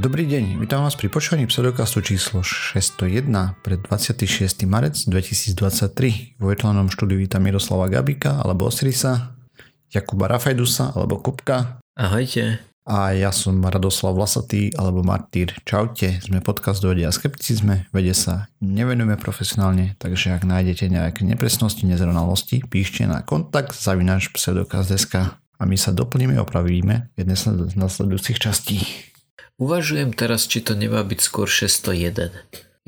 Dobrý deň, vítam vás pri počúvaní pseudokastu číslo 601 pre 26. marec 2023. Vo virtuálnom štúdiu vítam Miroslava Gabika alebo Osirisa, Jakuba Rafajdusa alebo Kupka. Ahojte. A ja som Radoslav Vlasatý alebo Martýr. Čaute, sme podcast do a skepticizme, vede sa nevenujeme profesionálne, takže ak nájdete nejaké nepresnosti, nezrovnalosti, píšte na kontakt zavinač pseudokaz.sk a my sa doplníme a opravíme jedné z nasledujúcich častí. Uvažujem teraz, či to nemá byť skôr 601.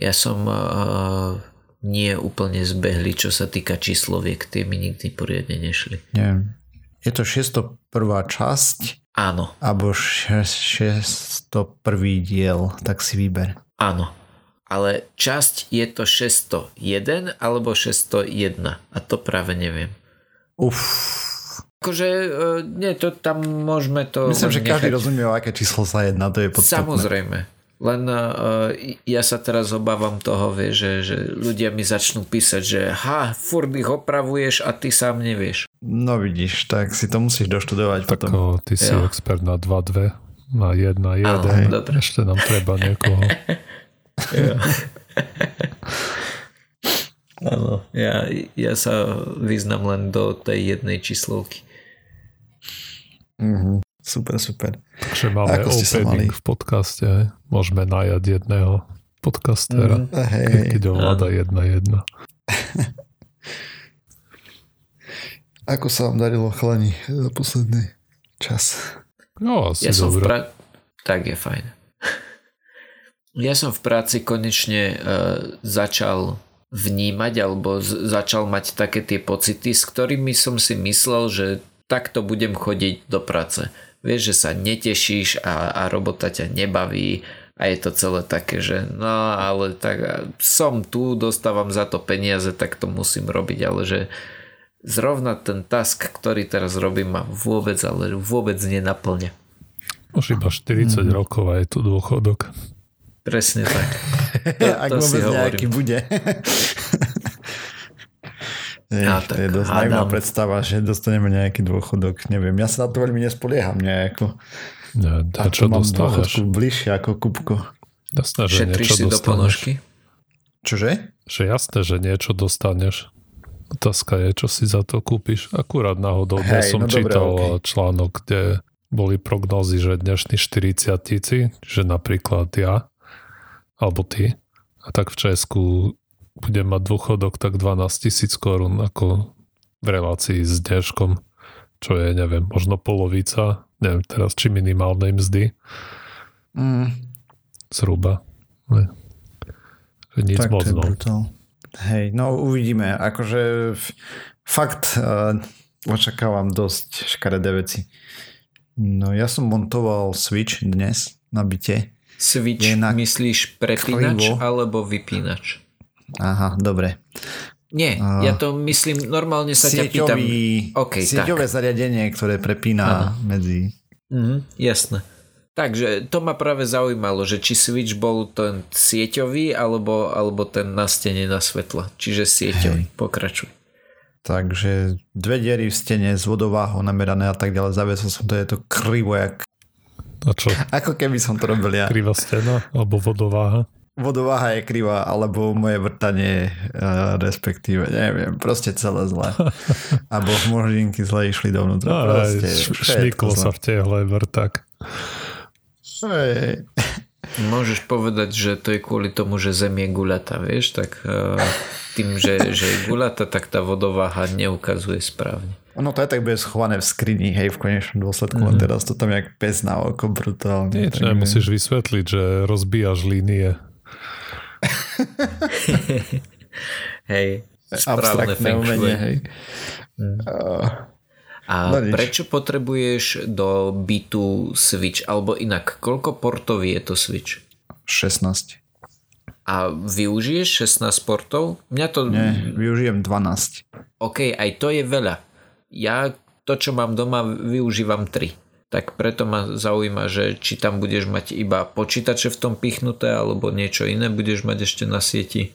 Ja som uh, nie úplne zbehli, čo sa týka čísloviek. Tie mi nikdy poriadne nešli. Neviem. Je to 601. časť? Áno. Alebo 601. diel, tak si vyber. Áno. Ale časť je to 601 alebo 601 a to práve neviem. Uf, Akože, uh, nie, to tam môžeme to... Myslím, že nechať. každý rozumie, o aké číslo sa jedná, to je podstatné. Samozrejme. Len uh, ja sa teraz obávam toho, vie, že, že ľudia mi začnú písať, že ha, furt ich opravuješ a ty sám nevieš. No vidíš, tak si to musíš doštudovať Tak potom. o, ty si Jo. expert na 2-2, na 1 1 Áno, dobre. Ešte nám treba niekoho. Áno, ja, ja sa vyznam len do tej jednej číslovky. Mhm. Super, super. Takže máme Ako ste sa opening mali? v podcaste. Môžeme najať jedného podcastera, Mhm. Hej, keď, keď ovláda 1-1. ako sa vám darilo chlani za posledný čas? No, asi Ja som v pra... Tak je fajn. Ja som v práci konečne uh, začal vnímať alebo z- začal mať také tie pocity, s ktorými som si myslel, že takto budem chodiť do práce. Vieš, že sa netešíš a, a robota ťa nebaví a je to celé také, že no ale tak som tu, dostávam za to peniaze, tak to musím robiť, ale že zrovna ten task, ktorý teraz robím ma vôbec, ale vôbec nenaplňa. Už iba 40 Mhm. rokov a je tu dôchodok. Presne tak. Ak to si vôbec nejaký hovorím. bude. Vieš, A to tak je dosť naivná predstava, že dostaneme nejaký dôchodok. Neviem, ja sa na to veľmi nespolieham nejako. Nie, A a čo mám dostaneš? bližšie ako Kupko. Jasné, že Šetríš niečo si do dostaneš. ponožky? Čože? Že jasné, že niečo dostaneš. Otázka je, čo si za to kúpiš. Akurát náhodou Hej, som no dobre, čítal okej. článok, kde boli prognózy, že dnešní 40 že napríklad ja, alebo ty, a tak v Česku budem mať dôchodok tak 12 tisíc korún ako v relácii s dneškom, čo je, neviem, možno polovica, neviem teraz, či minimálnej mzdy, Mm, zhruba. Ne. Nič tak moc, no. Hej, no uvidíme. Akože fakt uh, očakávam dosť škaredé veci. No ja som montoval Switch dnes na byte. Switch, Je na myslíš prepínač krivo. alebo vypínač? Aha, dobre. Nie, A- ja to myslím, normálne sa ťa pýtam. Sieťový, OK, sieťové zariadenie, ktoré prepína medzi... Mhm, jasné. Takže to ma práve zaujímalo, že či Switch bol ten sieťový alebo, alebo ten na stene na svetla. Čiže sieťový. Pokračuj. Takže dve diery v stene s vodováhou namerané a tak ďalej. Zaviesol som to, je to krivo, jak, A čo, ako keby som to robil ja. krivá stena alebo vodováha? Vodováha je krivá, alebo moje vrtanie, uh, respektíve, neviem, proste celé zle. Alebo možinky zle išli dovnútra. No, Proste, šmyklo sa v tehle vrtak. Hej. Môžeš povedať, že to je kvôli tomu, že Zem je guľatá, vieš? Tak uh, tým, že, že je guľatá, tak tá vodováha neukazuje správne. Ono to aj tak bude schované v skrini, hej, v konečnom dôsledku, mm-hmm. len teraz to tam jak pes na oko brutálne. Nič, takže- nemusíš vysvetliť, že rozbíjaš línie. Hej, správne Abstraktné feng shui. umenie, hej. Mm. Uh, A No nič. prečo potrebuješ do bytu Switch? Alebo inak, koľko portov je to Switch? 16. A využiješ 16 portov? Mňa to... Nie, využijem 12. OK, aj to je veľa. Ja to, čo mám doma, využívam 3. Tak preto ma zaujíma, že či tam budeš mať iba počítače v tom pichnuté, alebo niečo iné budeš mať ešte na sieti.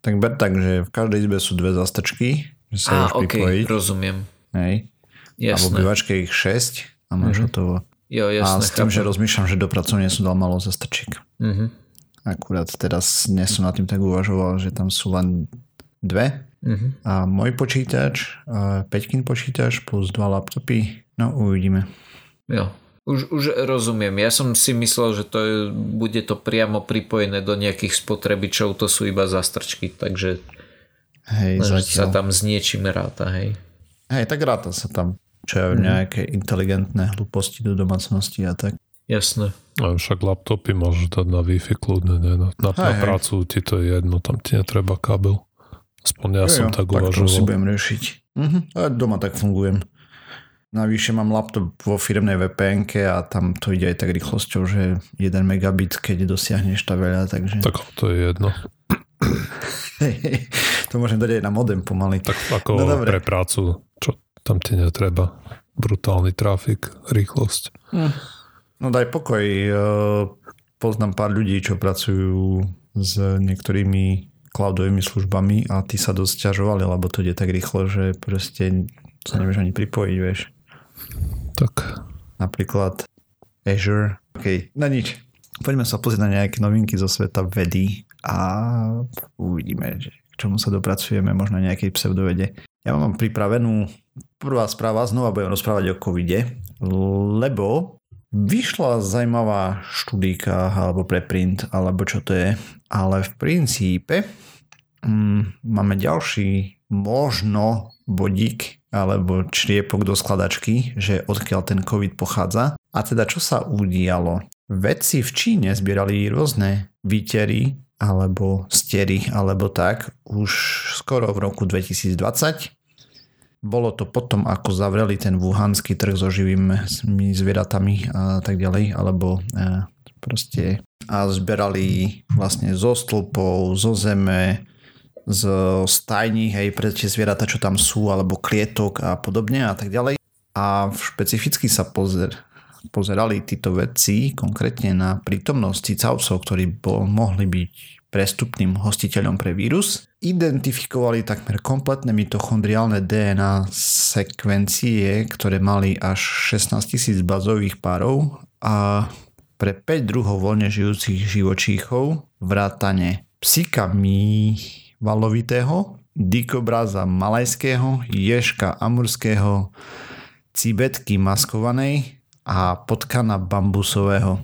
Tak ber tak, že v každej izbe sú dve zastačky, že sa Á, vieš OK, pripojiť. rozumiem. Hej. A v Jasné. obývačke ich 6 a máš Mhm. hotovo. Jo, a jasné, s tým, že chápem. rozmýšľam, že do pracovne som dal malo zastrčiek. Mhm. Akurát teraz dnes som nad tým tak uvažoval, že tam sú len dve Mhm. a môj počítač, a Peťkin počítač plus dva laptopy, no uvidíme. Jo. Už, už rozumiem. Ja som si myslel, že to je, bude to priamo pripojené do nejakých spotrebičov, to sú iba zastrčky, takže Hej, sa tam s niečím ráta, hej. Hej, tak ráta sa tam, čo je Mhm. nejaké inteligentné hlúposti do domácnosti a tak. Jasné. A však laptopy môžeš dať na Wi-Fi kľudne, ne? Na, na, na Hej, hej. prácu ti to je jedno, tam ti netreba kabel. Aspoň ja som tak tak to si uvažoval. budem riešiť. Mhm, a doma tak fungujem. Navyše mám laptop vo firmnej vpn a tam to ide aj tak rýchlosťou, že 1 megabit, keď dosiahneš tá veľa, takže Tak to je jedno. to môžem dať aj na modem pomaly. Tak ako No dobre. pre prácu, čo tam ti netreba. Brutálny trafik, rýchlosť. No daj pokoj. e, Poznám pár ľudí, čo pracujú s niektorými cloudovými službami a tí sa dosť ťažovali, lebo to ide tak rýchlo, že proste sa nevieš ani pripojiť, vieš. Tak Napríklad Azure. OK, na nič. Poďme sa pozrieť na nejaké novinky zo sveta vedy a uvidíme, že k čomu sa dopracujeme, možno nejakej pseudovede. Ja mám pripravenú prvá správa, znova budem rozprávať o covide, lebo vyšla zaujímavá štúdíka alebo preprint, alebo čo to je, ale v princípe mm, máme ďalší možno bodík alebo čriepok do skladačky, že odkiaľ ten COVID pochádza. A teda čo sa udialo? Vedci v Číne zbierali rôzne výtery alebo stery alebo tak už skoro v roku 2020. Bolo to potom, ako zavreli ten wuhanský trh so živými zvieratami a tak ďalej, alebo e, proste a zberali vlastne zo stĺpov, zo zeme, z stajní, hej, pre tie zvieratá, čo tam sú, alebo klietok a podobne a tak ďalej. A špecificky sa pozer, pozerali títo vedci konkrétne na prítomnosť cicavcov, ktorí bo, mohli byť prestupným hostiteľom pre vírus. Identifikovali takmer kompletné mitochondriálne DNA sekvencie, ktoré mali až 16 tisíc bazových párov a pre 5 druhov voľne žijúcich živočíchov vrátane psíka valovitého, dikobraza malajského, ježka amurského, cibetky maskovanej a potkana bambusového.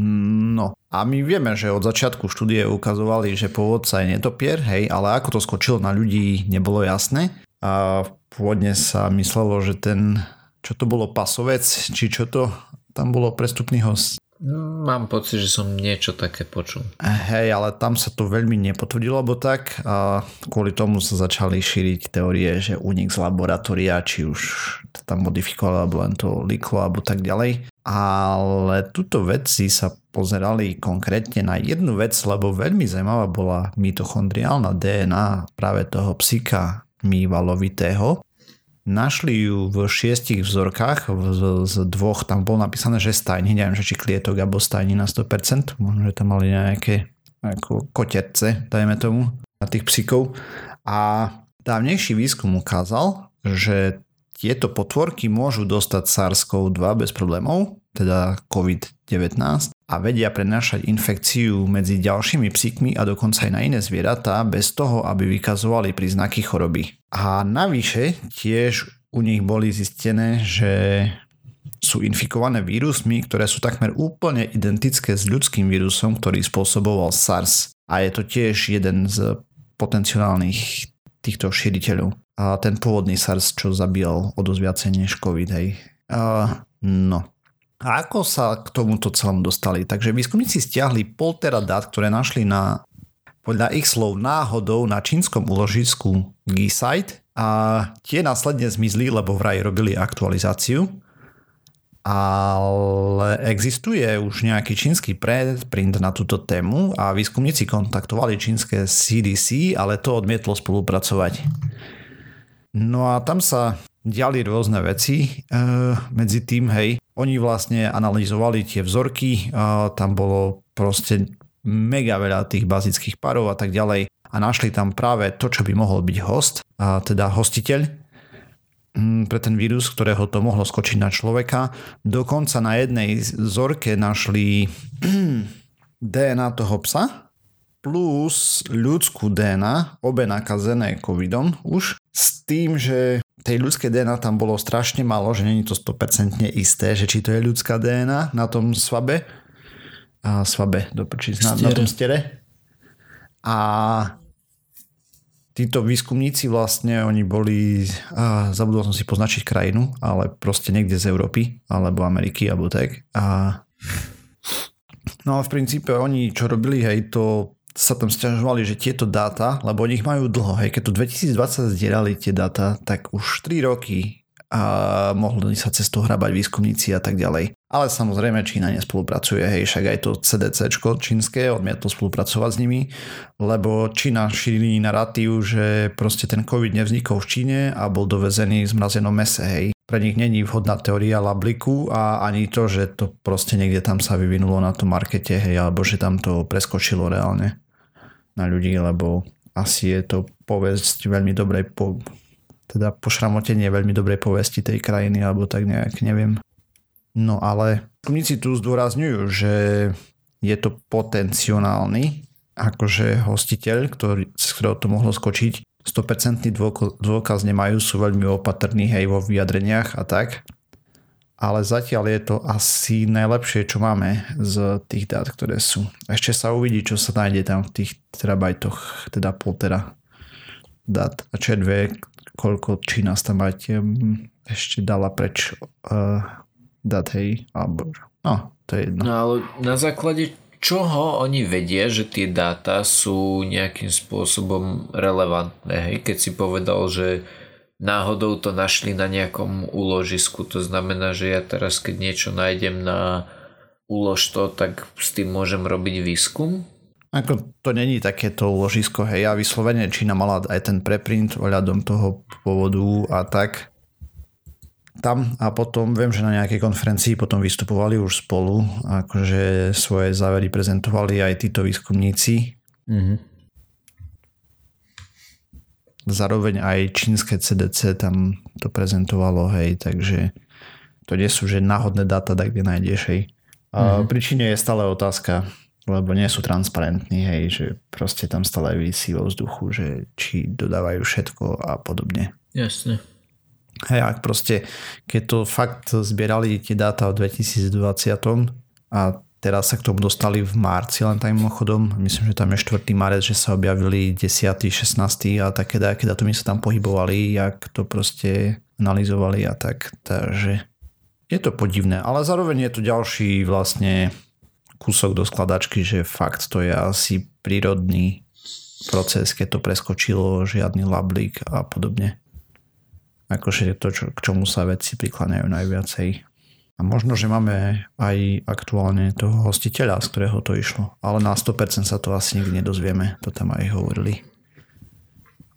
No a my vieme, že od začiatku štúdie ukazovali, že pôvodca je netopier, hej, ale ako to skočilo na ľudí, nebolo jasné. A pôvodne sa myslelo, že ten, čo to bolo, pasovec, či čo to tam bolo prestupný host. Mám pocit, že som niečo také počul. Hej, ale tam sa to veľmi nepotvrdilo, alebo tak a kvôli tomu sa začali šíriť teórie, že únik z laboratória, či už to tam modifikoval, alebo len to líklo, alebo tak ďalej. Ale tuto vedci sa pozerali konkrétne na jednu vec, lebo veľmi zaujímavá bola mitochondriálna DNA práve toho psíka mývalovitého. Našli ju v šiestich vzorkách, z, z dvoch, tam bolo napísané, že stajni, neviem, že či klietok alebo stajni na 100%, možno, že tam mali nejaké ako koterce, dajme tomu, na tých psíkov. A dávnejší výskum ukázal, že tieto potvorky môžu dostať SARS-CoV-2 bez problémov, teda COVID-19 a vedia prenášať infekciu medzi ďalšími psíkmi a dokonca aj na iné zvieratá bez toho, aby vykazovali príznaky choroby. A navyše tiež u nich boli zistené, že sú infikované vírusmi, ktoré sú takmer úplne identické s ľudským vírusom, ktorý spôsoboval SARS. A je to tiež jeden z potenciálnych týchto šíriteľov. A ten pôvodný SARS, čo zabíjal o dosť viacej než COVID, hej. A, no. A ako sa k tomuto celom dostali? Takže výskumníci stiahli pol tera dát, ktoré našli na podľa ich slov náhodou na čínskom úložisku G-Site a tie následne zmizli, lebo vraj robili aktualizáciu. Ale existuje už nejaký čínsky preprint na túto tému a výskumníci kontaktovali čínske CDC, ale to odmietlo spolupracovať. No a tam sa diali rôzne veci e, medzi tým, hej. Oni vlastne analyzovali tie vzorky, a tam bolo proste mega veľa tých bazických párov a tak ďalej a našli tam práve to, čo by mohol byť host, a teda hostiteľ mm, pre ten vírus, ktorého to mohlo skočiť na človeka. Dokonca na jednej zorke našli DNA toho psa plus ľudskú DNA, obe nakazené covidom už, s tým, že tej ľudské DNA tam bolo strašne málo, že není to 100% isté, že či to je ľudská DNA na tom svabe, a svabe, do na, na tom stiere. A títo výskumníci vlastne, oni boli, a zabudol som si poznačiť krajinu, ale proste niekde z Európy, alebo Ameriky, alebo tak. A no a v princípe oni, čo robili, hej, to sa tam stiažovali, že tieto dáta, lebo oni ich majú dlho, hej, keď tu 2020 zdierali tie dáta, tak už 3 roky a mohli sa cez to hrabať výskumníci a tak ďalej. Ale samozrejme Čína nespolupracuje, hej, však aj to CDC čínske odmietlo spolupracovať s nimi, lebo Čína šíri narratív, že proste ten COVID nevznikol v Číne a bol dovezený v zmrazenom mese, hej. Pre nich není vhodná teória labliku a ani to, že to proste niekde tam sa vyvinulo na tom markete, hej, alebo že tam to preskočilo reálne na ľudí, lebo asi je to povesť veľmi dobrej po, teda pošramotenie veľmi dobrej povesti tej krajiny, alebo tak nejak, neviem. No ale výskumníci tu zdôrazňujú, že je to potenciálny akože hostiteľ, ktorý, z ktorého to mohlo skočiť. 100% dôkaz nemajú, sú veľmi opatrní hej vo vyjadreniach a tak. Ale zatiaľ je to asi najlepšie, čo máme z tých dát, ktoré sú. Ešte sa uvidí, čo sa nájde tam v tých terabajtoch, teda pol tera dát. A čo dve, koľko Čína tam mať ešte dala preč uh, dát, hej, alebo no, to je jedno. No ale na základe čoho oni vedia, že tie dáta sú nejakým spôsobom relevantné, hej, keď si povedal, že náhodou to našli na nejakom úložisku, to znamená, že ja teraz keď niečo nájdem na úlož to, tak s tým môžem robiť výskum? Ako to není takéto ložisko, hej, ja vyslovene Čína mala aj ten preprint ohľadom toho pôvodu a tak. Tam a potom viem, že na nejakej konferencii potom vystupovali už spolu, akože svoje závery prezentovali aj títo výskumníci. Mm-hmm. Zároveň aj čínske CDC tam to prezentovalo, hej, takže to nie sú že náhodné dáta, tak kde nájdeš, hej. A pri Číne je stále otázka, lebo nie sú transparentní, hej, že proste tam stále vysí vo vzduchu, že či dodávajú všetko a podobne. Jasne. Hej, ak proste, keď to fakt zbierali tie dáta v 2020 a teraz sa k tomu dostali v marci len tým mimochodom, myslím, že tam je 4. marec, že sa objavili 10. 16. a také také datumy sa tam pohybovali, jak to proste analyzovali a tak, takže je to podivné, ale zároveň je to ďalší vlastne kúsok do skladačky, že fakt to je asi prírodný proces, keď to preskočilo, žiadny lablík a podobne. Akože to, čo, k čomu sa veci prikláňajú najviacej. A možno, že máme aj aktuálne toho hostiteľa, z ktorého to išlo. Ale na 100% sa to asi nikdy nedozvieme. To tam aj hovorili.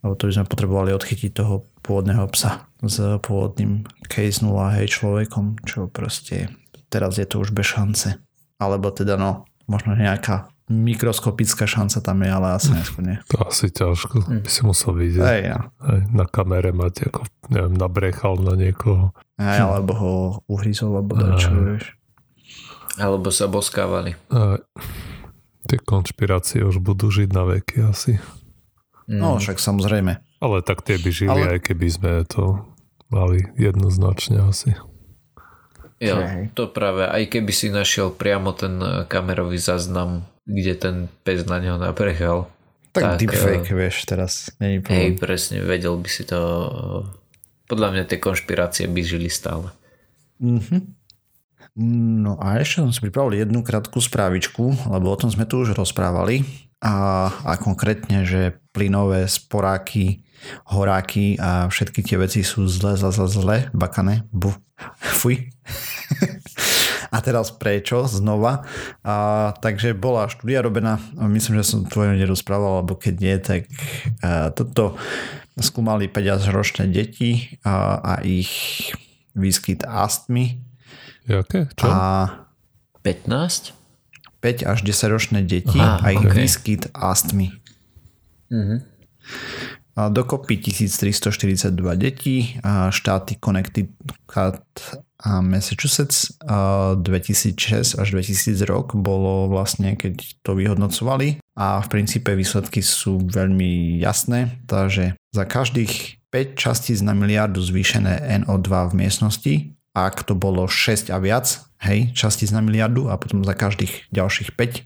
Lebo to by sme potrebovali odchytiť toho pôvodného psa s pôvodným case 0 hej človekom, čo proste teraz je to už bez šance alebo teda no, možno nejaká mikroskopická šanca tam je, ale asi neskôr nie. To asi ťažko, by si musel vidieť. Hej, ja. Hej, na kamere mať ako, neviem, nabrechal na niekoho. Hej, alebo ho uhryzol, alebo dačo, vieš. Alebo sa boskávali. Aj. Tie konšpirácie už budú žiť na veky asi. No, však samozrejme. Ale tak tie by žili, ale... aj keby sme to mali jednoznačne asi. Jo, to práve, aj keby si našiel priamo ten kamerový záznam, kde ten pes na neho naprechal. Tak, tak deepfake, uh, vieš, teraz. Hej, presne, vedel by si to. Uh, podľa mňa tie konšpirácie by žili stále. Mm-hmm. No a ešte som si pripravil jednu krátku správičku, lebo o tom sme tu už rozprávali. A, a konkrétne, že plynové sporáky, horáky a všetky tie veci sú zle, zle, zle, zle, bakané, bu, fuj. a teraz prečo znova. A, takže bola štúdia robená, myslím, že som tvojom nerozprával, alebo keď nie, tak a, toto skúmali 5 až ročné deti a, a ich výskyt astmy. Jaké? Čo? A 15? 5 až 10 ročné deti Aha, a ich okay. výskyt astmy. Mm-hmm. A dokopy 1342 detí, a štáty Connecticut a Massachusetts a 2006 až 2000 rok bolo vlastne, keď to vyhodnocovali a v princípe výsledky sú veľmi jasné, takže za každých 5 častíc na miliardu zvýšené NO2 v miestnosti, ak to bolo 6 a viac, hej, častíc na miliardu a potom za každých ďalších 5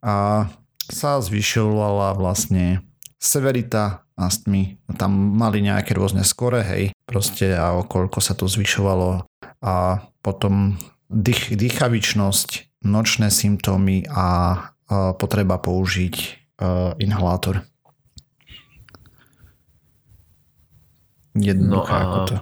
a sa zvyšovala vlastne severita astmy. Tam mali nejaké rôzne skore, hej, proste a o sa to zvyšovalo a potom dých, dýchavičnosť, nočné symptómy a, a potreba použiť a, inhalátor. Jednoducho no ako to.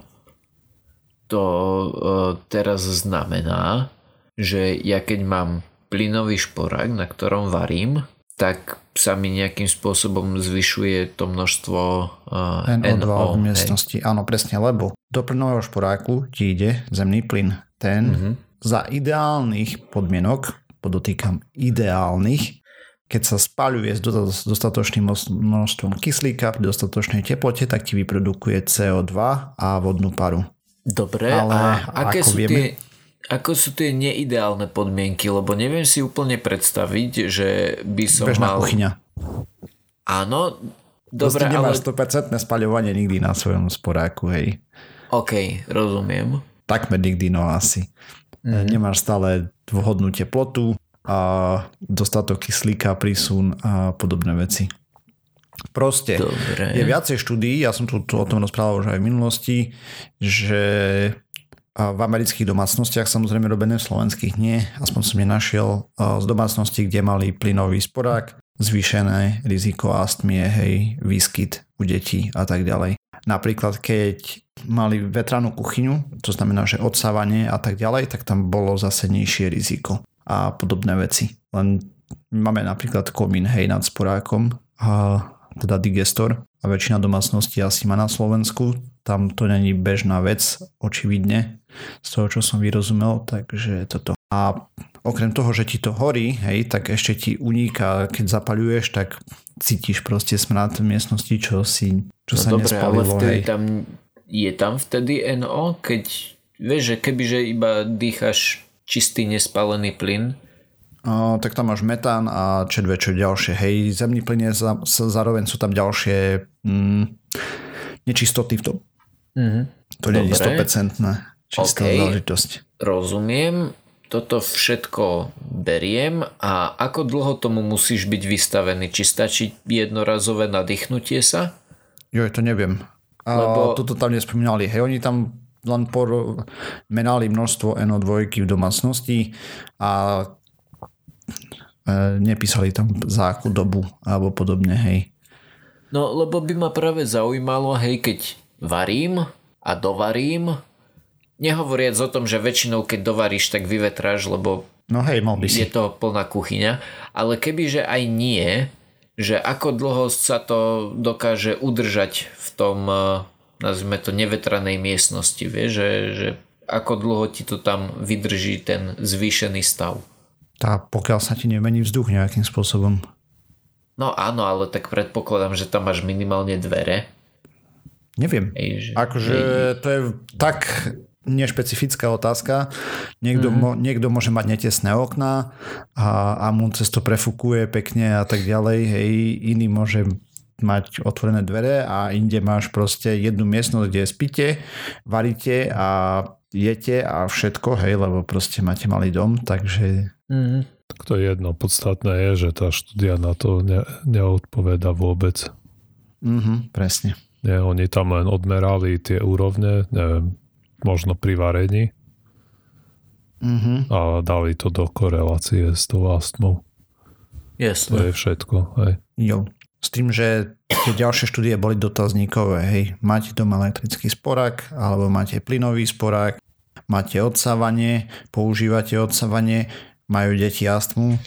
To uh, teraz znamená, že ja keď mám plynový šporák, na ktorom varím, tak sa mi nejakým spôsobom zvyšuje to množstvo uh, NO2 NO, v miestnosti. Hej. Áno, presne, lebo do plynového šporáku ti ide zemný plyn. Ten mm-hmm. za ideálnych podmienok, podotýkam ideálnych, keď sa spaľuje s dostatočným množstvom kyslíka pri dostatočnej teplote, tak ti vyprodukuje CO2 a vodnú paru. Dobre, Ale a aké sú vieme, tie, ako sú tie neideálne podmienky? Lebo neviem si úplne predstaviť, že by som Bežná mal... kuchyňa. Áno, dobre, Proste nemáš ale... 100% spaľovanie nikdy na svojom sporáku, hej. OK, rozumiem. Takmer nikdy, no asi. Mm-hmm. Nemáš stále vhodnú teplotu, a dostatok kyslíka, prísun a podobné veci. Proste Dobre. je viacej štúdií, ja som tu, tu o tom rozprával už aj v minulosti, že v amerických domácnostiach, samozrejme robené v slovenských nie, aspoň som nenašiel z domácnosti, kde mali plynový sporák, zvýšené riziko astmie, hej, výskyt u detí a tak ďalej. Napríklad keď mali vetranú kuchyňu, to znamená, že odsávanie a tak ďalej, tak tam bolo zase nižšie riziko a podobné veci. Len máme napríklad komín hej nad sporákom, a teda digestor a väčšina domácností asi má na Slovensku. Tam to není bežná vec, očividne, z toho, čo som vyrozumel, takže toto. A okrem toho, že ti to horí, hej, tak ešte ti uniká, keď zapaľuješ, tak cítiš proste smrad v miestnosti, čo si, čo no sa dobre, nespalilo. Ale vtedy hej. tam, je tam vtedy NO, keď vieš, že kebyže iba dýchaš čistý nespálený plyn. O, tak tam máš metán a čo ďalšie. Hej, zemný plyn je za, zároveň sú tam ďalšie mm, nečistoty v tom. Mm-hmm. To nie je 100% čistá okay. záležitosť. Rozumiem, toto všetko beriem a ako dlho tomu musíš byť vystavený? Či stačí jednorazové nadýchnutie sa? Jo, to neviem. A Lebo... toto tam nespomínali. Hej, oni tam len menali množstvo NO2 v domácnosti a e, nepísali tam za akú dobu alebo podobne, hej. No, lebo by ma práve zaujímalo, hej, keď varím a dovarím, nehovoriac o tom, že väčšinou keď dovaríš, tak vyvetráš, lebo no hej, mal by si. je to plná kuchyňa, ale kebyže aj nie, že ako dlho sa to dokáže udržať v tom e, nazvime to nevetranej miestnosti, vie, že, že ako dlho ti to tam vydrží ten zvýšený stav. Tá, pokiaľ sa ti nemení vzduch nejakým spôsobom. No áno, ale tak predpokladám, že tam máš minimálne dvere. Neviem. Že, akože to je tak nešpecifická otázka. Niekto, mm-hmm. mo, niekto môže mať netesné okná a, a mu cez to prefúkuje pekne a tak ďalej. Hej, iný môže mať otvorené dvere a inde máš proste jednu miestnosť, kde spíte, varíte a jete a všetko, hej, lebo proste máte malý dom, takže... Mm. Tak to je jedno. Podstatné je, že tá štúdia na to ne, neodpoveda vôbec. Mhm, presne. Nie, oni tam len odmerali tie úrovne, neviem, možno pri varení mm-hmm. a dali to do korelácie s tou astmou. Jasne. To je všetko. Hej. Jo. S tým, že tie ďalšie štúdie boli dotazníkové. Hej, máte doma elektrický sporák, alebo máte plynový sporák, máte odsávanie, používate odsávanie, majú deti astmu.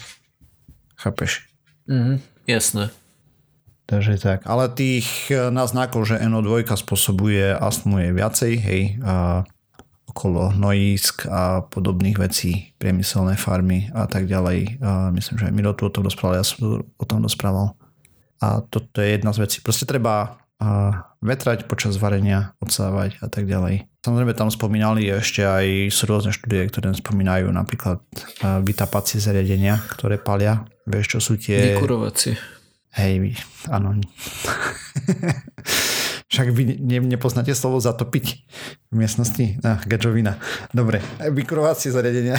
Chápeš? Mhm, jasné. Takže tak. Ale tých e, náznakov, že NO2 spôsobuje astmu je viacej, hej, a okolo nojísk a podobných vecí, priemyselné farmy a tak ďalej. A myslím, že aj Miro tu o tom rozprával, ja som o tom rozprával. A toto je jedna z vecí. Proste treba a vetrať počas varenia, odsávať a tak ďalej. Samozrejme tam spomínali ešte aj sú rôzne štúdie, ktoré spomínajú napríklad vytapacie zariadenia, ktoré palia. Vieš, čo sú tie... Vykurovacie. Hej, áno. Však vy ne, nepoznáte slovo zatopiť v miestnosti? Ah, gačovina. Dobre, vykurovacie zariadenia,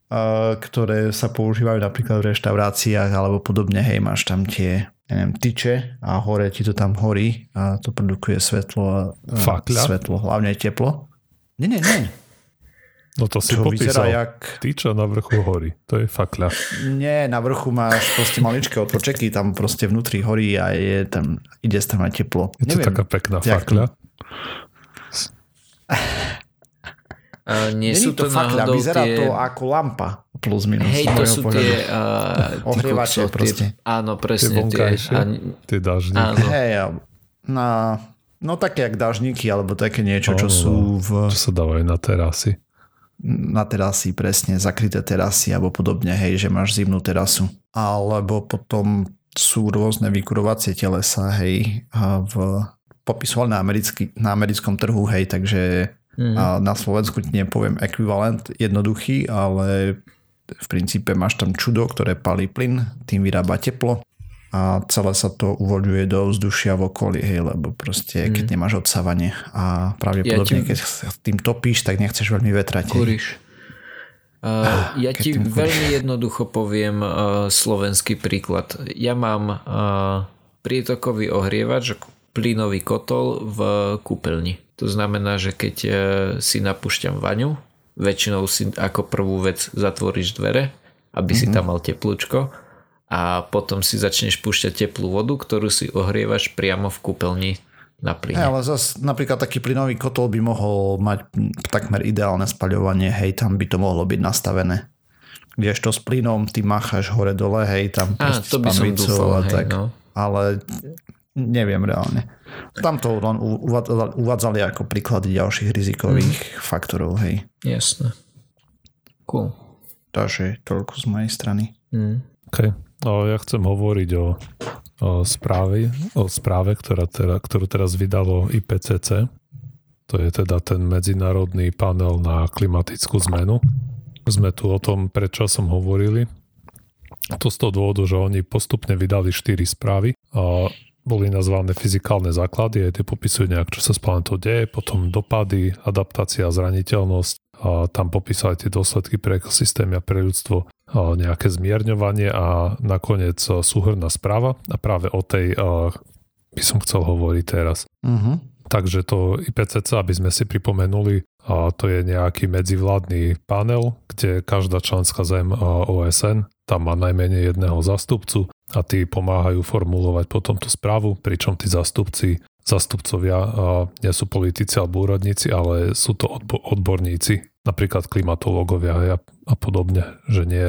ktoré sa používajú napríklad v reštauráciách alebo podobne. Hej, máš tam tie neviem, tyče a hore ti to tam horí a to produkuje svetlo. Fakľa? Svetlo, hlavne teplo. Nie, nie, nie. No to si Čo popísal. vyzerá jak... Tyča na vrchu hory. To je fakľa. Nie, na vrchu máš proste maličké otvočeky, tam proste vnútri horí a je tam, ide tam aj teplo. Je to Neviem, taká pekná fakľa. A nie Není sú to, fakľa, náhodou vyzerá tie... to ako lampa plus minus. Hej, to sú pohľadu. tie... Uh, Ohrievače proste. Áno, Tie presne. Tie, vonkajšie. a, Tie dažníky. áno. Hej, na, no také jak dážniky, alebo také niečo, čo Áno, sú v, Čo sa dávajú na terasy. Na terasy, presne, zakryté terasy alebo podobne, hej, že máš zimnú terasu. Alebo potom sú rôzne vykurovacie telesa, hej, v popisoval na, americký, na americkom trhu, hej, takže Mhm. a na Slovensku ti nepoviem ekvivalent jednoduchý, ale v princípe máš tam čudo, ktoré palí plyn, tým vyrába teplo a celé sa to uvoľňuje do vzdušia v okolí, hej, lebo proste keď nemáš odsávanie a pravdepodobne Ja ti- keď tým topíš, tak nechceš veľmi vetrať. Kúriš. Uh, ja keď ti kúriš. veľmi jednoducho poviem uh, slovenský príklad. Ja mám uh, prietokový ohrievač, plynový kotol v kúpeľni. To znamená, že keď uh, si napúšťam vaňu, väčšinou si ako prvú vec zatvoríš dvere, aby si tam mal teplúčko a potom si začneš púšťať teplú vodu, ktorú si ohrievaš priamo v kúpeľni na plyne. ale zase napríklad taký plynový kotol by mohol mať mm, takmer ideálne spaľovanie, hej, tam by to mohlo byť nastavené. Kdežto s plynom ty macháš hore dole, hej, tam proste to by som dúfal, a hej, tak. no. Ale neviem reálne. Tam to len uvádzali, ako príklady ďalších rizikových faktorov, hej. Jasné. Cool. Takže toľko z mojej strany. Mm. Okay. No, ja chcem hovoriť o, o správe, o správe ktorá teda, ktorú teraz vydalo IPCC. To je teda ten medzinárodný panel na klimatickú zmenu. Sme tu o tom pred časom hovorili. To z toho dôvodu, že oni postupne vydali 4 správy a boli nazvané fyzikálne základy, aj tie popisujú nejak, čo sa s planetou deje, potom dopady, adaptácia zraniteľnosť, a tam popísali tie dôsledky pre ekosystémy a pre ľudstvo, nejaké zmierňovanie a nakoniec súhrná správa a práve o tej by som chcel hovoriť teraz. Uh-huh. Takže to IPCC, aby sme si pripomenuli, to je nejaký medzivládny panel, kde každá členská zem OSN tam má najmenej jedného zástupcu a tí pomáhajú formulovať potom tú správu, pričom tí zástupci, zástupcovia a, nie sú politici alebo úradníci, ale sú to odbo- odborníci, napríklad klimatológovia a, a podobne, že nie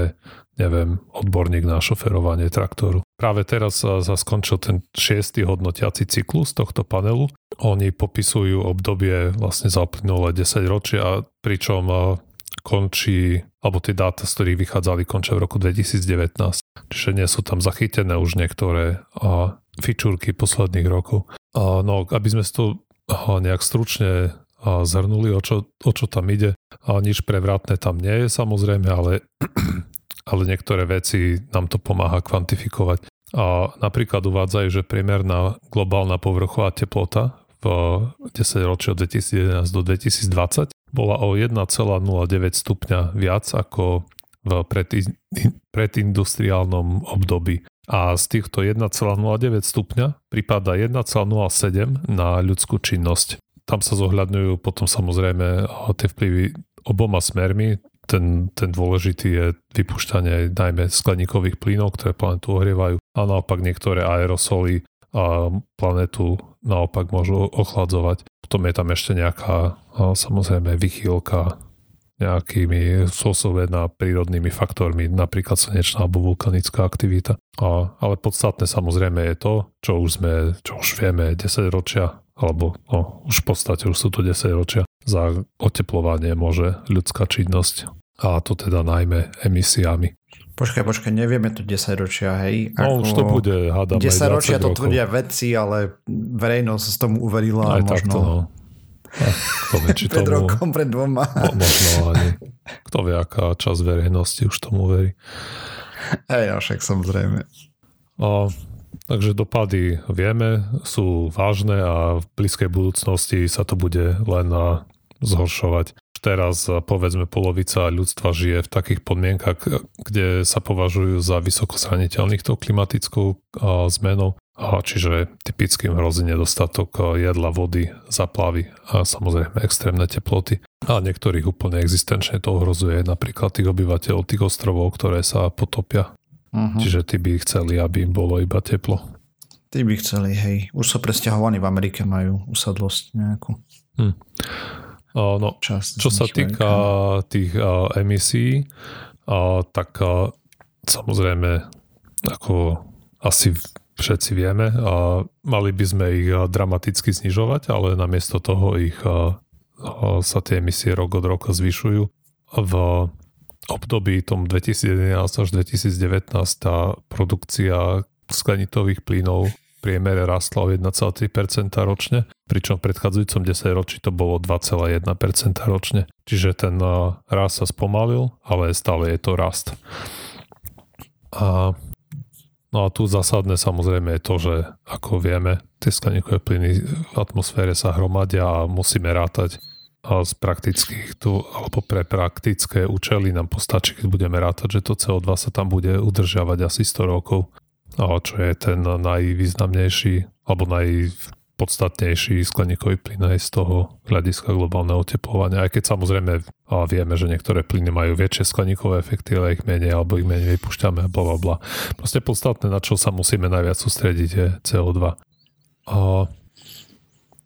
neviem, odborník na šoferovanie traktoru. Práve teraz sa, skončil ten šiestý hodnotiaci cyklus tohto panelu. Oni popisujú obdobie vlastne za uplynulé 10 ročia, pričom a, končí, alebo tie dáta, z ktorých vychádzali, končia v roku 2019. Čiže nie sú tam zachytené už niektoré fičúrky posledných rokov. No, aby sme to nejak stručne zhrnuli, o čo, o čo tam ide. A nič prevratné tam nie je samozrejme, ale ale niektoré veci nám to pomáha kvantifikovať. A napríklad uvádzajú, že priemerná globálna povrchová teplota v 10 ročí od 2011 do 2020 bola o 1,09 stupňa viac ako v predin- predindustriálnom období. A z týchto 1,09 stupňa prípada 1,07 na ľudskú činnosť. Tam sa zohľadňujú potom samozrejme tie vplyvy oboma smermi, ten, ten dôležitý je vypúšťanie najmä skleníkových plynov, ktoré planetu ohrievajú a naopak niektoré aerosoly a planetu naopak môžu ochladzovať. Potom je tam ešte nejaká samozrejme vychýlka nejakými spôsobená prírodnými faktormi, napríklad slnečná alebo vulkanická aktivita. A, ale podstatné samozrejme je to, čo už sme, čo už vieme 10 ročia, alebo no, už v podstate už sú to 10 ročia, za oteplovanie môže ľudská činnosť a to teda najmä emisiami. Počkaj, počkaj, nevieme to 10 ročia, hej? No už to bude, hádam, 10 ročia to tvrdia vedci, ale verejnosť s tomu uverila Aj možno takto, no. Kto vie, či pred tomu... rokom, pred dvoma. Mo, možno ani. Kto vie, aká časť verejnosti už tomu verí. Hej, no však samozrejme. A, takže dopady vieme, sú vážne a v blízkej budúcnosti sa to bude len zhoršovať. Teraz povedzme polovica ľudstva žije v takých podmienkach, kde sa považujú za vysoko zraniteľných tou klimatickou zmenou. Čiže typickým hrozí nedostatok jedla, vody, zaplavy a samozrejme extrémne teploty. A niektorých úplne existenčne to ohrozuje napríklad tých obyvateľov tých ostrovov, ktoré sa potopia. Uh-huh. Čiže tí by chceli, aby im bolo iba teplo. Tí by chceli, hej. Už sa presťahovaní v Amerike majú usadlosť nejakú. Hm. Uh, no, Časť čo sa týka Amerikána. tých uh, emisí, uh, tak uh, samozrejme, ako asi všetci vieme, uh, mali by sme ich uh, dramaticky znižovať, ale namiesto toho ich uh, uh, sa tie emisie rok od roka zvyšujú. V období tom 2011 až 2019 tá produkcia skleníkových plynov priemere rastla o 1,3% ročne, pričom v predchádzajúcom 10 ročí to bolo 2,1% ročne. Čiže ten rast sa spomalil, ale stále je to rast. A, no a tu zásadné samozrejme je to, že ako vieme, tie skleníkové plyny v atmosfére sa hromadia a musíme rátať z praktických tu, alebo pre praktické účely nám postačí, keď budeme rátať, že to CO2 sa tam bude udržiavať asi 100 rokov čo je ten najvýznamnejší alebo najpodstatnejší skleníkový plyn aj z toho hľadiska globálneho oteplovania. Aj keď samozrejme vieme, že niektoré plyny majú väčšie skleníkové efekty, ale ich menej alebo ich menej vypúšťame a bla bla. Proste podstatné, na čo sa musíme najviac sústrediť je CO2. A,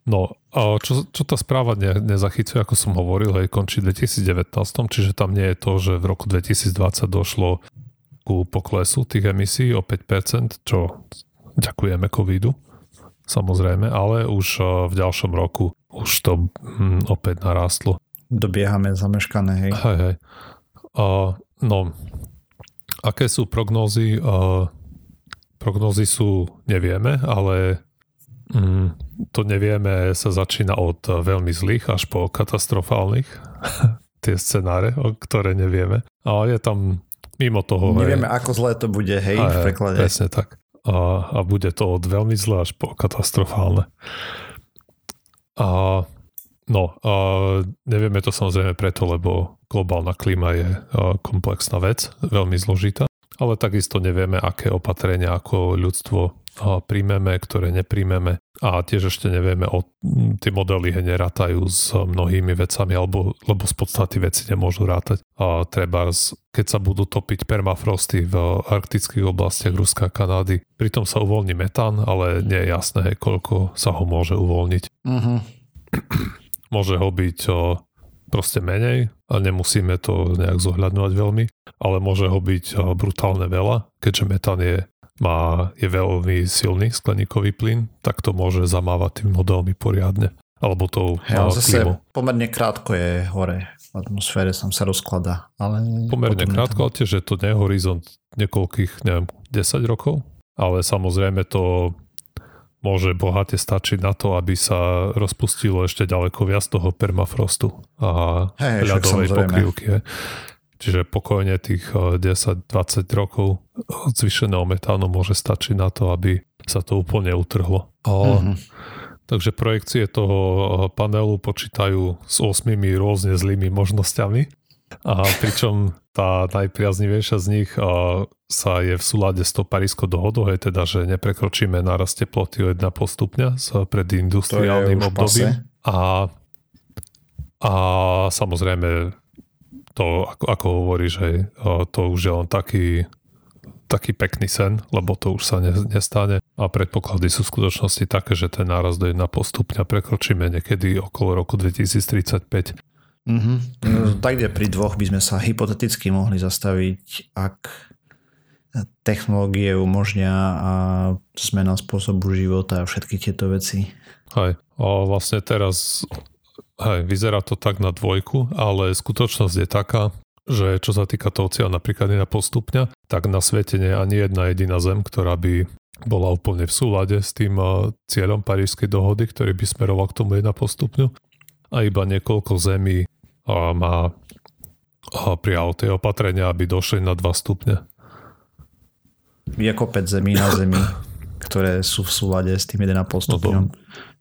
no, a čo, čo tá správa ne, nezachycuje, ako som hovoril, hej, končí v 2019, čiže tam nie je to, že v roku 2020 došlo ku poklesu tých emisí o 5%, čo ďakujeme covidu, samozrejme, ale už v ďalšom roku už to hm, opäť narastlo. Dobiehame zameškané, hej. Hej, hej. Uh, no, aké sú prognózy? Uh, prognózy sú, nevieme, ale um, to nevieme sa začína od veľmi zlých až po katastrofálnych tie scenáre, o ktoré nevieme. A je tam Mimo toho. Nevieme, hej. ako zlé to bude, hej, aj, v preklade. Presne tak. A, a bude to od veľmi zlé až po katastrofálne. A no, a nevieme to samozrejme preto, lebo globálna klíma je komplexná vec, veľmi zložitá, ale takisto nevieme, aké opatrenia ako ľudstvo príjmeme, ktoré nepríjmeme a tiež ešte nevieme, o, tie modely nerátajú s mnohými vecami, alebo, lebo z podstaty veci nemôžu rátať. A treba, keď sa budú topiť permafrosty v arktických oblastiach Ruska a Kanady, pritom sa uvoľní metán, ale nie je jasné, koľko sa ho môže uvoľniť. Uh-huh. Môže ho byť o, proste menej a nemusíme to nejak zohľadňovať veľmi, ale môže ho byť o, brutálne veľa, keďže metán je má, je veľmi silný skleníkový plyn, tak to môže zamávať tým modelmi poriadne. Alebo tou ja, zase klímou. pomerne krátko je hore. V atmosfére sam sa rozkladá. Ale pomerne krátko, ale tiež je to nie horizont niekoľkých, neviem, 10 rokov. Ale samozrejme to môže bohate stačiť na to, aby sa rozpustilo ešte ďaleko viac toho permafrostu a hey, ľadovej pokrývky. Čiže pokojne tých 10-20 rokov zvyšeného metánu môže stačiť na to, aby sa to úplne utrhlo. Mm-hmm. Takže projekcie toho panelu počítajú s 8 rôzne zlými možnosťami. A pričom tá najpriaznivejšia z nich sa je v súlade s tou parískou dohodou, je teda, že neprekročíme nárast teploty o 1,5 stupňa s predindustriálnym obdobím. A, a samozrejme to, ako, ako hovoríš, hej, to už je len taký, taký pekný sen, lebo to už sa ne, nestane a predpoklady sú v skutočnosti také, že ten náraz do 1,5 stupňa prekročíme niekedy okolo roku 2035. Mm-hmm. No, tak, kde pri dvoch by sme sa hypoteticky mohli zastaviť, ak technológie umožňa a zmena spôsobu života a všetky tieto veci. Hej, a vlastne teraz Hej, vyzerá to tak na dvojku, ale skutočnosť je taká, že čo sa týka toho cieľa napríklad na postupňa, tak na svete nie je ani jedna jediná zem, ktorá by bola úplne v súlade s tým cieľom Parížskej dohody, ktorý by smeroval k tomu 1 stupňu. A iba niekoľko zemí má prijalo tie opatrenia, aby došli na 2 stupne. Je kopec zemí na zemi, ktoré sú v súlade s tým 1,5 stupňom.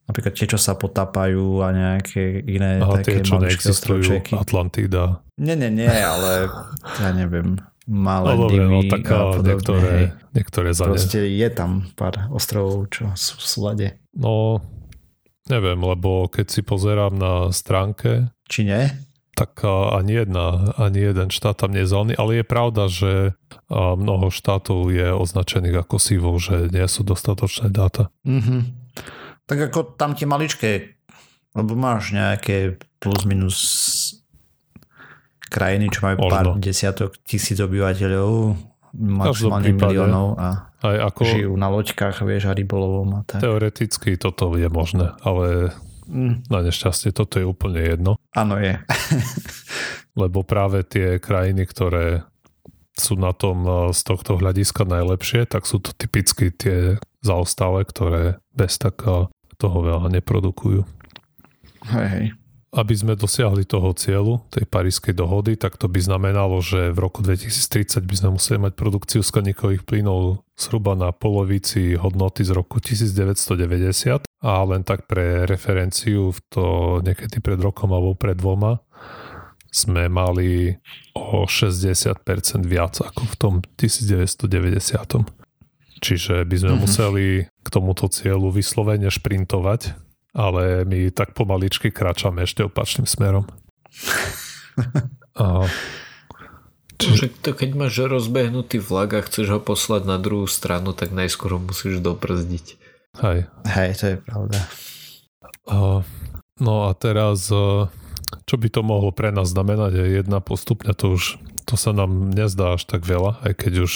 Napríklad tie, čo sa potápajú a nejaké iné Aha, také tie, čo neexistujú, Atlantida. Nie, nie, nie, ale ja neviem, malé no, dobre, no, tak a niektoré, niektoré za Proste je tam pár ostrovov, čo sú v súlade. No, neviem, lebo keď si pozerám na stránke... Či nie? Tak ani, jedna, ani jeden štát tam nie je zelený, ale je pravda, že mnoho štátov je označených ako sivo, že nie sú dostatočné dáta. Mm-hmm. Tak ako tam tie maličké, lebo máš nejaké plus minus krajiny, čo majú Možno. pár desiatok tisíc obyvateľov, maximálne miliónov a aj ako žijú na loďkách, vieš, a rybolovom a tak. Teoreticky toto je možné, ale. Na nešťastie toto je úplne jedno. Áno, je. Lebo práve tie krajiny, ktoré sú na tom eh, z tohto hľadiska najlepšie, tak sú to typicky tie zaostále, ktoré bez tak eh, toho veľa neprodukujú. Hej, hej aby sme dosiahli toho cieľu, tej parískej dohody, tak to by znamenalo, že v roku 2030 by sme museli mať produkciu skleníkových plynov zhruba na polovici hodnoty z roku 1990 a len tak pre referenciu v to niekedy pred rokom alebo pred dvoma sme mali o 60% viac ako v tom 1990. Čiže by sme mm-hmm. museli k tomuto cieľu vyslovene šprintovať ale my tak pomaličky kráčame ešte opačným smerom. a, či... to keď máš rozbehnutý vlak a chceš ho poslať na druhú stranu, tak najskôr ho musíš doprzdiť. Hej. Hej, to je pravda. A, no a teraz, čo by to mohlo pre nás znamenať, je jedna postupne, to už to sa nám nezdá až tak veľa, aj keď už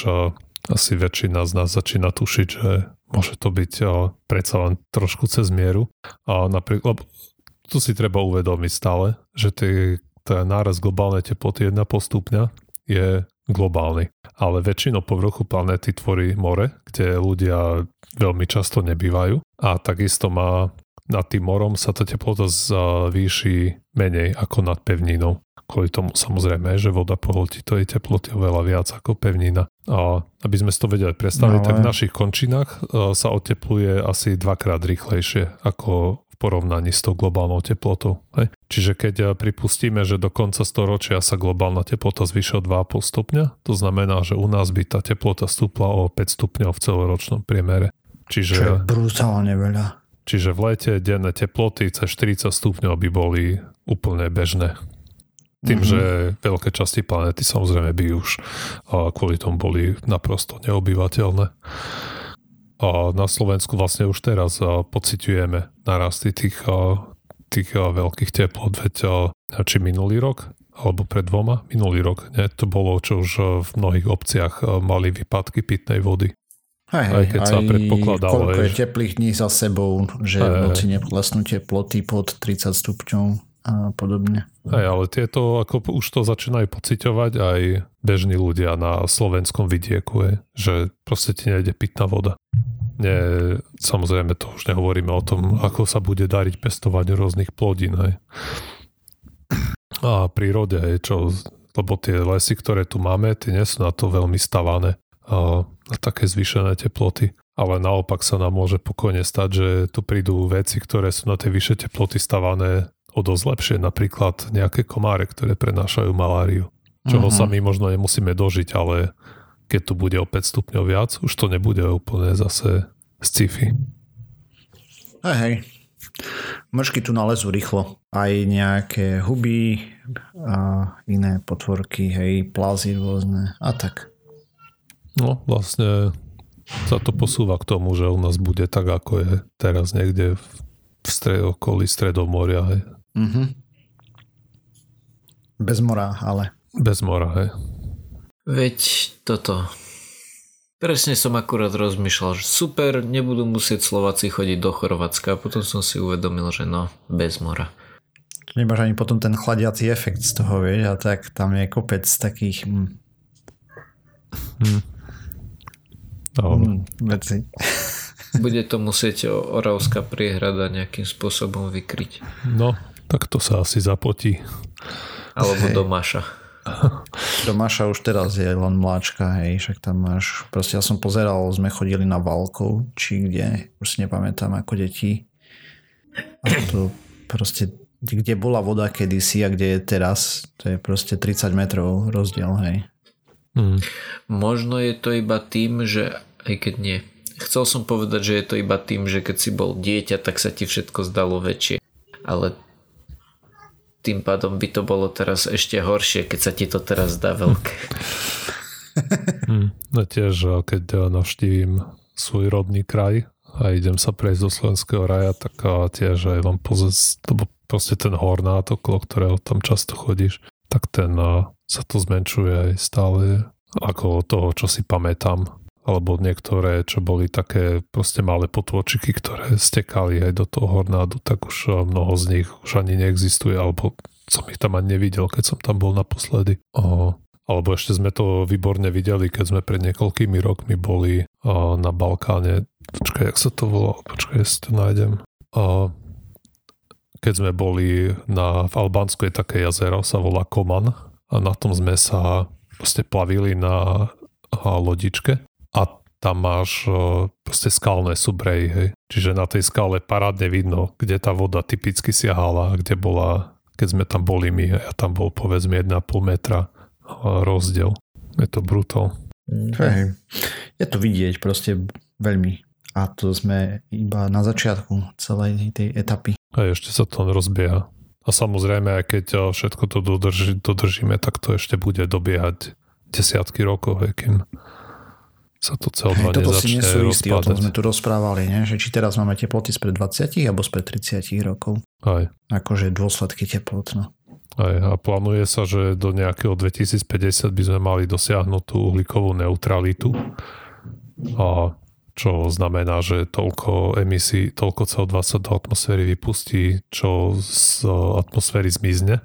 asi väčšina z nás začína tušiť, že môže to byť uh, predsa len trošku cez mieru. A napríklad, tu si treba uvedomiť stále, že tie, tá náraz globálnej teploty 1,5 stupňa je globálny. Ale väčšinou povrchu planéty tvorí more, kde ľudia veľmi často nebývajú. A takisto má nad tým morom sa tá teplota zvýši menej ako nad pevninou kvôli tomu samozrejme, že voda pohltí to je teploty oveľa viac ako pevnina. A aby sme si to vedeli predstaviť, no, tak v našich končinách e, sa otepluje asi dvakrát rýchlejšie ako porovnaní s tou globálnou teplotou. Hej. Čiže keď e, pripustíme, že do konca storočia sa globálna teplota zvýši o 2,5 stupňa, to znamená, že u nás by tá teplota stúpla o 5 stupňov v celoročnom priemere. Čiže, Čo je brutálne veľa. Čiže v lete denné teploty cez 40 stupňov by boli úplne bežné. Tým, mm-hmm. že veľké časti planety samozrejme by už a kvôli tomu boli naprosto neobyvateľné. Na Slovensku vlastne už teraz pociťujeme narasty tých, tých veľkých teplot, veď či minulý rok, alebo pred dvoma, minulý rok, nie? to bolo, čo už v mnohých obciach mali výpadky pitnej vody. Hej, aj keď aj sa predpokladalo. Koľko je teplých dní za sebou, že v noci neklesnú teploty pod 30 stupňov a podobne. Aj, ale tieto, ako už to začínajú pociťovať aj bežní ľudia na slovenskom vidieku, je, že proste ti nejde pitná voda. Nie, samozrejme to už nehovoríme o tom, ako sa bude dariť pestovať rôznych plodín. Hej. A prírode, hej, čo, lebo tie lesy, ktoré tu máme, tie nie sú na to veľmi stavané a, na také zvýšené teploty. Ale naopak sa nám môže pokojne stať, že tu prídu veci, ktoré sú na tej vyššie teploty stavané o dosť lepšie, napríklad nejaké komáre, ktoré prenášajú maláriu. Čoho uh-huh. sa my možno nemusíme dožiť, ale keď tu bude o 5 stupňov viac, už to nebude úplne zase sci-fi. Hej, hej. Mršky tu nalezú rýchlo. Aj nejaké huby a iné potvorky, hej, plázy rôzne a tak. No, vlastne sa to posúva k tomu, že u nás bude tak, ako je teraz niekde v, v stred, okolí Stredomoria. Hej. Mm-hmm. Bez mora, ale. Bez mora, hej. Veď toto. Presne som akurát rozmýšľal, že super, nebudú musieť Slováci chodiť do Chorvátska a potom som si uvedomil, že no, bez mora. Nemáš ani potom ten chladiací efekt z toho, vieš, a tak tam je kopec takých mm, Hm. Mm, veci. Bude to musieť Oravská priehrada nejakým spôsobom vykryť. no, tak to sa asi zapotí. Alebo Hej. do Maša. Domáša už teraz je len mláčka, hej, však tam máš, proste ja som pozeral, sme chodili na Valkov, či kde, už si nepamätám ako deti. A to proste, kde bola voda kedysi a kde je teraz, to je proste 30 metrov rozdiel, hej. Hm. Možno je to iba tým, že aj keď nie. Chcel som povedať, že je to iba tým, že keď si bol dieťa, tak sa ti všetko zdalo väčšie. Ale tým pádom by to bolo teraz ešte horšie, keď sa ti to teraz zdá veľké. Hm. No tiež, keď ja navštívim svoj rodný kraj a idem sa prejsť do Slovenského raja, tak a tiež aj vám pozes, lebo proste ten hor nátok, o ktorého tam často chodíš, tak ten a, sa to zmenšuje aj stále ako toho, čo si pamätám alebo niektoré, čo boli také proste malé potôčiky, ktoré stekali aj do toho hornádu, tak už a, mnoho z nich už ani neexistuje, alebo som ich tam ani nevidel, keď som tam bol naposledy. O, alebo ešte sme to výborne videli, keď sme pred niekoľkými rokmi boli o, na Balkáne. Počkaj, jak sa to volá? Počkaj, si to nájdem. O, keď sme boli na, v Albánsku je také jazero, sa volá Koman a na tom sme sa proste plavili na a, lodičke tam máš proste skalné subreji, hej. Čiže na tej skale parádne vidno, kde tá voda typicky siahala, kde bola, keď sme tam boli my, a tam bol povedzme 1,5 metra rozdiel. Je to brutál. Hej. Je to vidieť proste veľmi. A to sme iba na začiatku celej tej etapy. A ešte sa to rozbieha. A samozrejme, aj keď všetko to dodrži, dodržíme, tak to ešte bude dobiehať desiatky rokov, hej, kým sa to CO2 Hej, toto si nie sú istí, o tom sme tu rozprávali, ne? že či teraz máme teploty spred 20 alebo spred 30 rokov. Aj, Akože dôsledky teplot. No. aj. A plánuje sa, že do nejakého 2050 by sme mali dosiahnuť tú uhlíkovú neutralitu. A čo znamená, že toľko emisí, toľko CO2 sa do atmosféry vypustí, čo z atmosféry zmizne.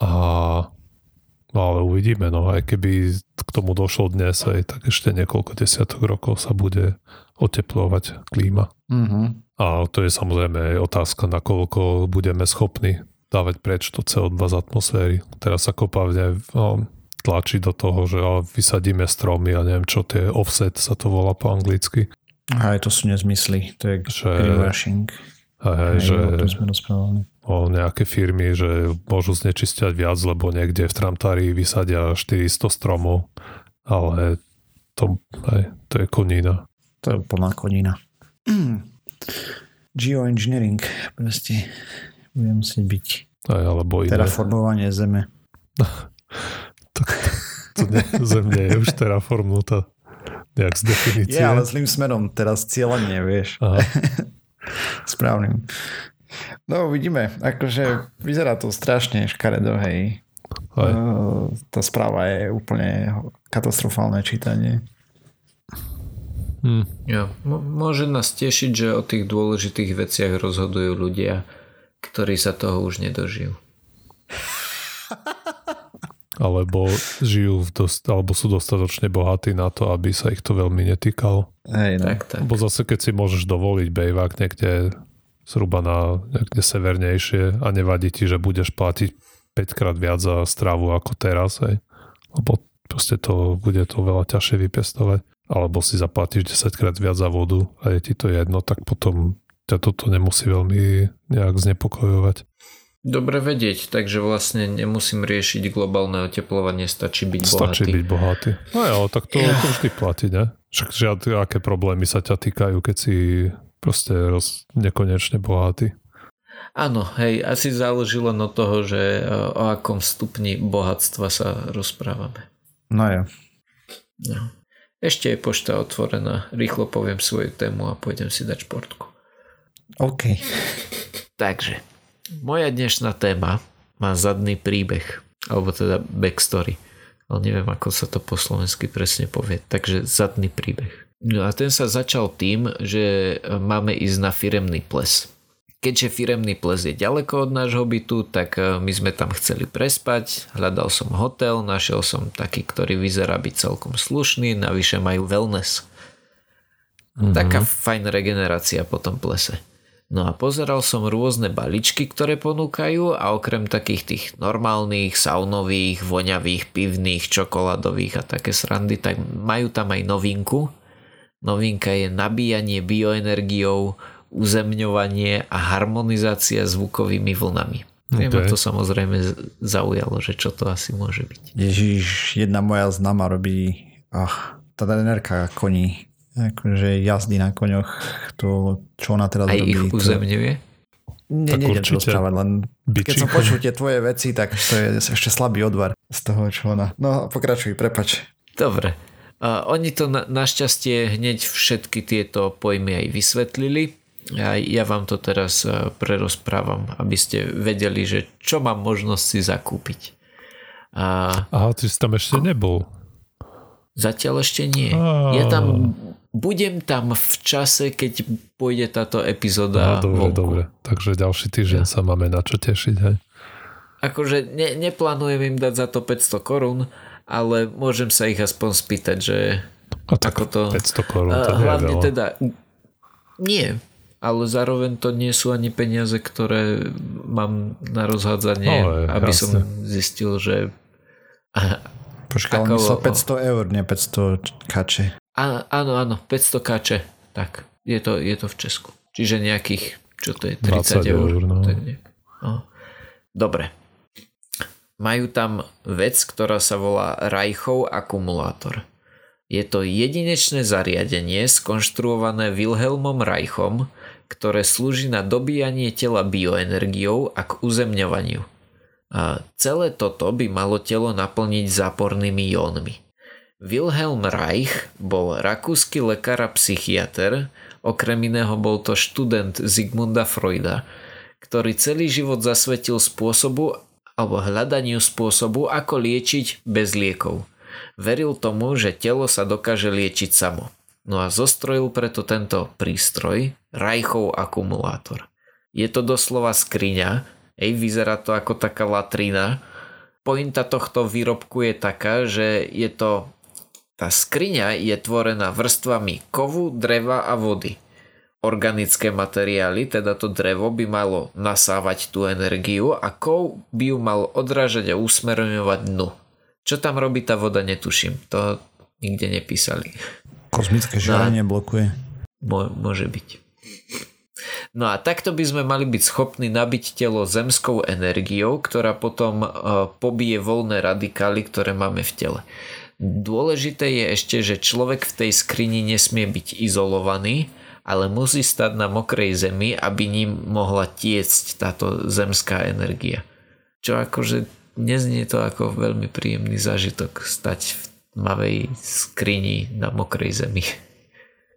A No ale uvidíme, no aj keby k tomu došlo dnes, aj tak ešte niekoľko desiatok rokov sa bude oteplovať klíma. Uh-huh. A to je samozrejme aj otázka, nakoľko budeme schopní dávať preč to CO2 z atmosféry. Teraz sa kopavne no, tlačí do toho, že a, vysadíme stromy a neviem čo, tie offset sa to volá po anglicky. Aj to sú nezmysly, to je Že, greenwashing. aj, Hej, že o tom sme rozprávali. O nejaké firmy, že môžu znečistiať viac, lebo niekde v Tramtári vysadia 400 stromov, ale to, aj, to je konina. To je plná konina. Geoengineering proste bude musieť byť Aj, alebo iné. terraformovanie zeme. Tak to nie, zem nie je už terraformnutá nejak z definície. Je, ale zlým smerom, teraz cieľanie, vieš. Aha. Správnym. No uvidíme, akože vyzerá to strašne škaredo, hej. Aj. Uh, Tá správa je úplne katastrofálne čítanie. Hm. Jo. M- môže nás tešiť, že o tých dôležitých veciach rozhodujú ľudia, ktorí sa toho už nedožijú. Alebo žijú v dost, alebo sú dostatočne bohatí na to, aby sa ich to veľmi netýkalo. Hej, no. Tak, tak. Lebo zase keď si môžeš dovoliť bejvák niekde zhruba na niekde severnejšie a nevadí ti, že budeš platiť 5 krát viac za stravu ako teraz, hej. Lebo proste to bude to veľa ťažšie vypestovať. Alebo si zaplatíš 10 krát viac za vodu a je ti to jedno, tak potom ťa toto nemusí veľmi nejak znepokojovať. Dobre vedieť, takže vlastne nemusím riešiť globálne oteplovanie, stačí byť Stačí bohatý. byť bohatý. No jo, tak to, to vždy platí, ne? Však žiadne, aké problémy sa ťa týkajú, keď si proste roz, nekonečne bohatý. Áno, hej, asi záleží len od toho, že e, o akom stupni bohatstva sa rozprávame. no jo. No. Ešte je pošta otvorená, rýchlo poviem svoju tému a pôjdem si dať športku. OK. Takže, moja dnešná téma má zadný príbeh, alebo teda backstory. Ale neviem, ako sa to po slovensky presne povie. Takže zadný príbeh. No a ten sa začal tým, že máme ísť na firemný ples. keďže firemný ples je ďaleko od nášho bytu, tak e, my sme tam chceli prespať, hľadal som hotel, našiel som taký, ktorý vyzerá byť celkom slušný, navyše majú wellness. Mm-hmm. Taká fajn regenerácia po tom plese. No a pozeral som rôzne baličky, ktoré ponúkajú a okrem takých tých normálnych, saunových, voňavých, pivných, čokoládových a také srandy, tak majú tam aj novinku. Novinka je nabíjanie bioenergiou, uzemňovanie a harmonizácia zvukovými vlnami. Okay. Ma to samozrejme zaujalo, že čo to asi môže byť. Ježiš, jedna moja známa robí ach, tá trenerka koní akože jazdy na koňoch, to, čo ona teraz Aj robí. ich uzemňuje? Nie, tak nejdem rozprávať, len Biči. keď som počul tie tvoje veci, tak to je ešte slabý odvar z toho, čo ona... No, pokračuj, prepač. Dobre. Oni to na, našťastie hneď všetky tieto pojmy aj vysvetlili. A ja vám to teraz e, prerozprávam, aby ste vedeli, že čo mám možnosť si zakúpiť. A... Aha, ty si tam ešte nebol. Zatiaľ ešte nie. A... Ja tam budem tam v čase, keď pôjde táto epizóda no, Dobre, vonku. dobre. Takže ďalší týždeň ja. sa máme na čo tešiť, hej? Akože ne, neplánujem im dať za to 500 korún, ale môžem sa ich aspoň spýtať, že a tak ako to... 500 korún, to nie Hlavne je teda... Nie, ale zároveň to nie sú ani peniaze, ktoré mám na rozhádzanie, no, je, aby jasne. som zistil, že... Počkaj, on 500 eur, nie 500 kače. Á, áno, áno, 500 kače. Tak, je to, je to v Česku. Čiže nejakých, čo to je, 30 eur. eur no. no. Dobre. Majú tam vec, ktorá sa volá Reichov akumulátor. Je to jedinečné zariadenie skonštruované Wilhelmom Reichom, ktoré slúži na dobíjanie tela bioenergiou a k uzemňovaniu. A celé toto by malo telo naplniť zápornými jónmi. Wilhelm Reich bol rakúsky lekár a psychiatr, okrem iného bol to študent Zigmunda Freuda, ktorý celý život zasvetil spôsobu alebo hľadaniu spôsobu, ako liečiť bez liekov. Veril tomu, že telo sa dokáže liečiť samo. No a zostrojil preto tento prístroj, Reichov akumulátor. Je to doslova skriňa, ej, vyzerá to ako taká latrina. Pointa tohto výrobku je taká, že je to tá skriňa je tvorená vrstvami kovu, dreva a vody. Organické materiály, teda to drevo by malo nasávať tú energiu a kov by ju mal odrážať a usmerňovať dnu. Čo tam robí tá voda, netuším. To nikde nepísali. Kozmické žiarenie no, blokuje. Môže byť. No a takto by sme mali byť schopní nabiť telo zemskou energiou, ktorá potom uh, pobije voľné radikály, ktoré máme v tele. Dôležité je ešte, že človek v tej skrini nesmie byť izolovaný, ale musí stať na mokrej zemi, aby ním mohla tiecť táto zemská energia. Čo akože neznie to ako veľmi príjemný zážitok stať v tmavej skrini na mokrej zemi.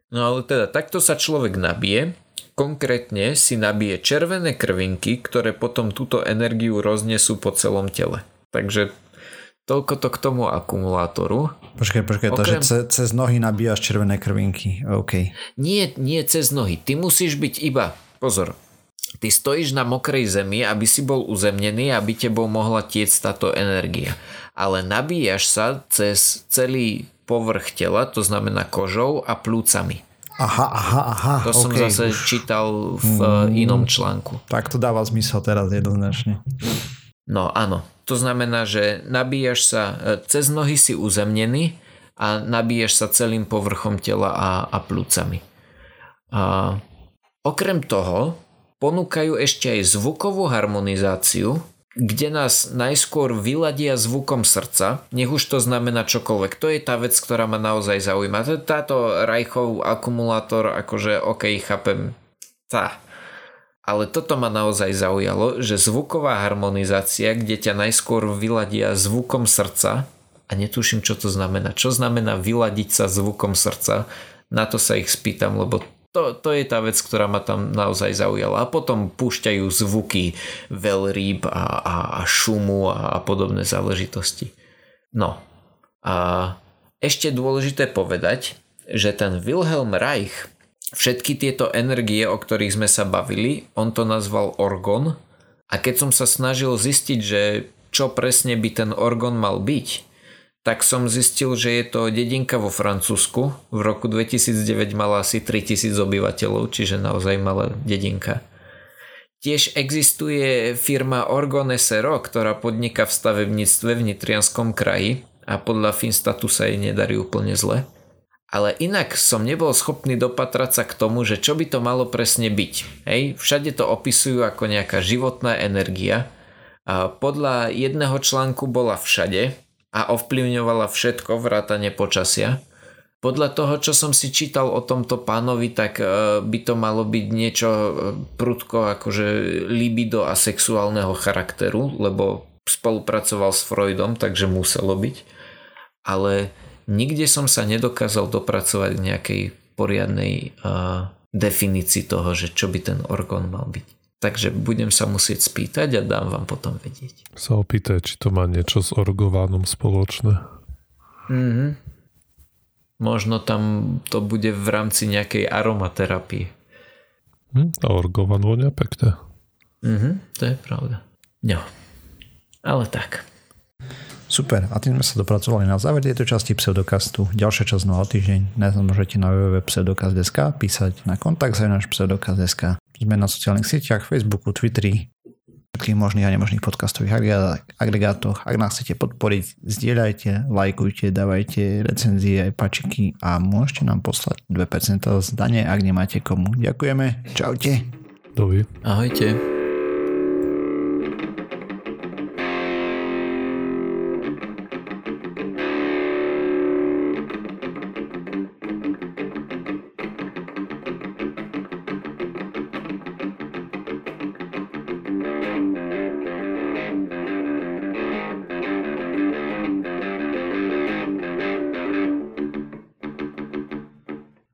No ale teda takto sa človek nabije, konkrétne si nabije červené krvinky, ktoré potom túto energiu roznesú po celom tele. Takže Toľko to k tomu akumulátoru. Počkaj, počkaj, Okrem... to, že ce, cez nohy nabíjaš červené krvinky. OK. Nie, nie cez nohy. Ty musíš byť iba, pozor, ty stojíš na mokrej zemi, aby si bol uzemnený, aby tebou mohla tiec táto energia. Ale nabíjaš sa cez celý povrch tela, to znamená kožou a plúcami. Aha, aha, aha. To okay, som zase už. čítal v mm, inom článku. Tak to dáva zmysel teraz jednoznačne. No áno, to znamená, že nabíjaš sa, e, cez nohy si uzemnený a nabíjaš sa celým povrchom tela a, a plúcami. A okrem toho ponúkajú ešte aj zvukovú harmonizáciu, kde nás najskôr vyladia zvukom srdca, nech už to znamená čokoľvek. To je tá vec, ktorá ma naozaj zaujíma. Táto Reichov akumulátor, akože ok, chápem, tá, ale toto ma naozaj zaujalo, že zvuková harmonizácia, kde ťa najskôr vyladia zvukom srdca, a netuším, čo to znamená. Čo znamená vyladiť sa zvukom srdca? Na to sa ich spýtam, lebo to, to je tá vec, ktorá ma tam naozaj zaujala. A potom púšťajú zvuky veľrýb a, a, a šumu a, a podobné záležitosti. No. A ešte dôležité povedať, že ten Wilhelm Reich všetky tieto energie, o ktorých sme sa bavili, on to nazval orgon. A keď som sa snažil zistiť, že čo presne by ten orgon mal byť, tak som zistil, že je to dedinka vo Francúzsku. V roku 2009 mala asi 3000 obyvateľov, čiže naozaj malá dedinka. Tiež existuje firma Orgon SRO, ktorá podniká v stavebníctve v Nitrianskom kraji a podľa Finstatu sa jej nedarí úplne zle. Ale inak som nebol schopný dopatrať sa k tomu, že čo by to malo presne byť. Hej, všade to opisujú ako nejaká životná energia. A podľa jedného článku bola všade a ovplyvňovala všetko vrátane počasia. Podľa toho, čo som si čítal o tomto pánovi, tak e, by to malo byť niečo e, prudko akože libido a sexuálneho charakteru, lebo spolupracoval s Freudom, takže muselo byť. Ale nikde som sa nedokázal dopracovať k nejakej poriadnej uh, definícii toho, že čo by ten orgán mal byť. Takže budem sa musieť spýtať a dám vám potom vedieť. Sa opýtaj, či to má niečo s orgovánom spoločné. Mhm. Možno tam to bude v rámci nejakej aromaterapie. Hm, a orgován vonia pekne. Mhm, to je pravda. No, ale tak. Super, a tým sme sa dopracovali na záver tejto časti pseudokastu. Ďalšia časť o týždeň. Dnes môžete na www.pseudokast.sk písať na kontakt za náš pseudokast.sk. Sme na sociálnych sieťach, Facebooku, Twitteri, všetkých možných a nemožných podcastových agregátoch. Ak nás chcete podporiť, zdieľajte, lajkujte, dávajte recenzie aj pačiky a môžete nám poslať 2% z dane, ak nemáte komu. Ďakujeme, čaute. Dovi. Ahojte.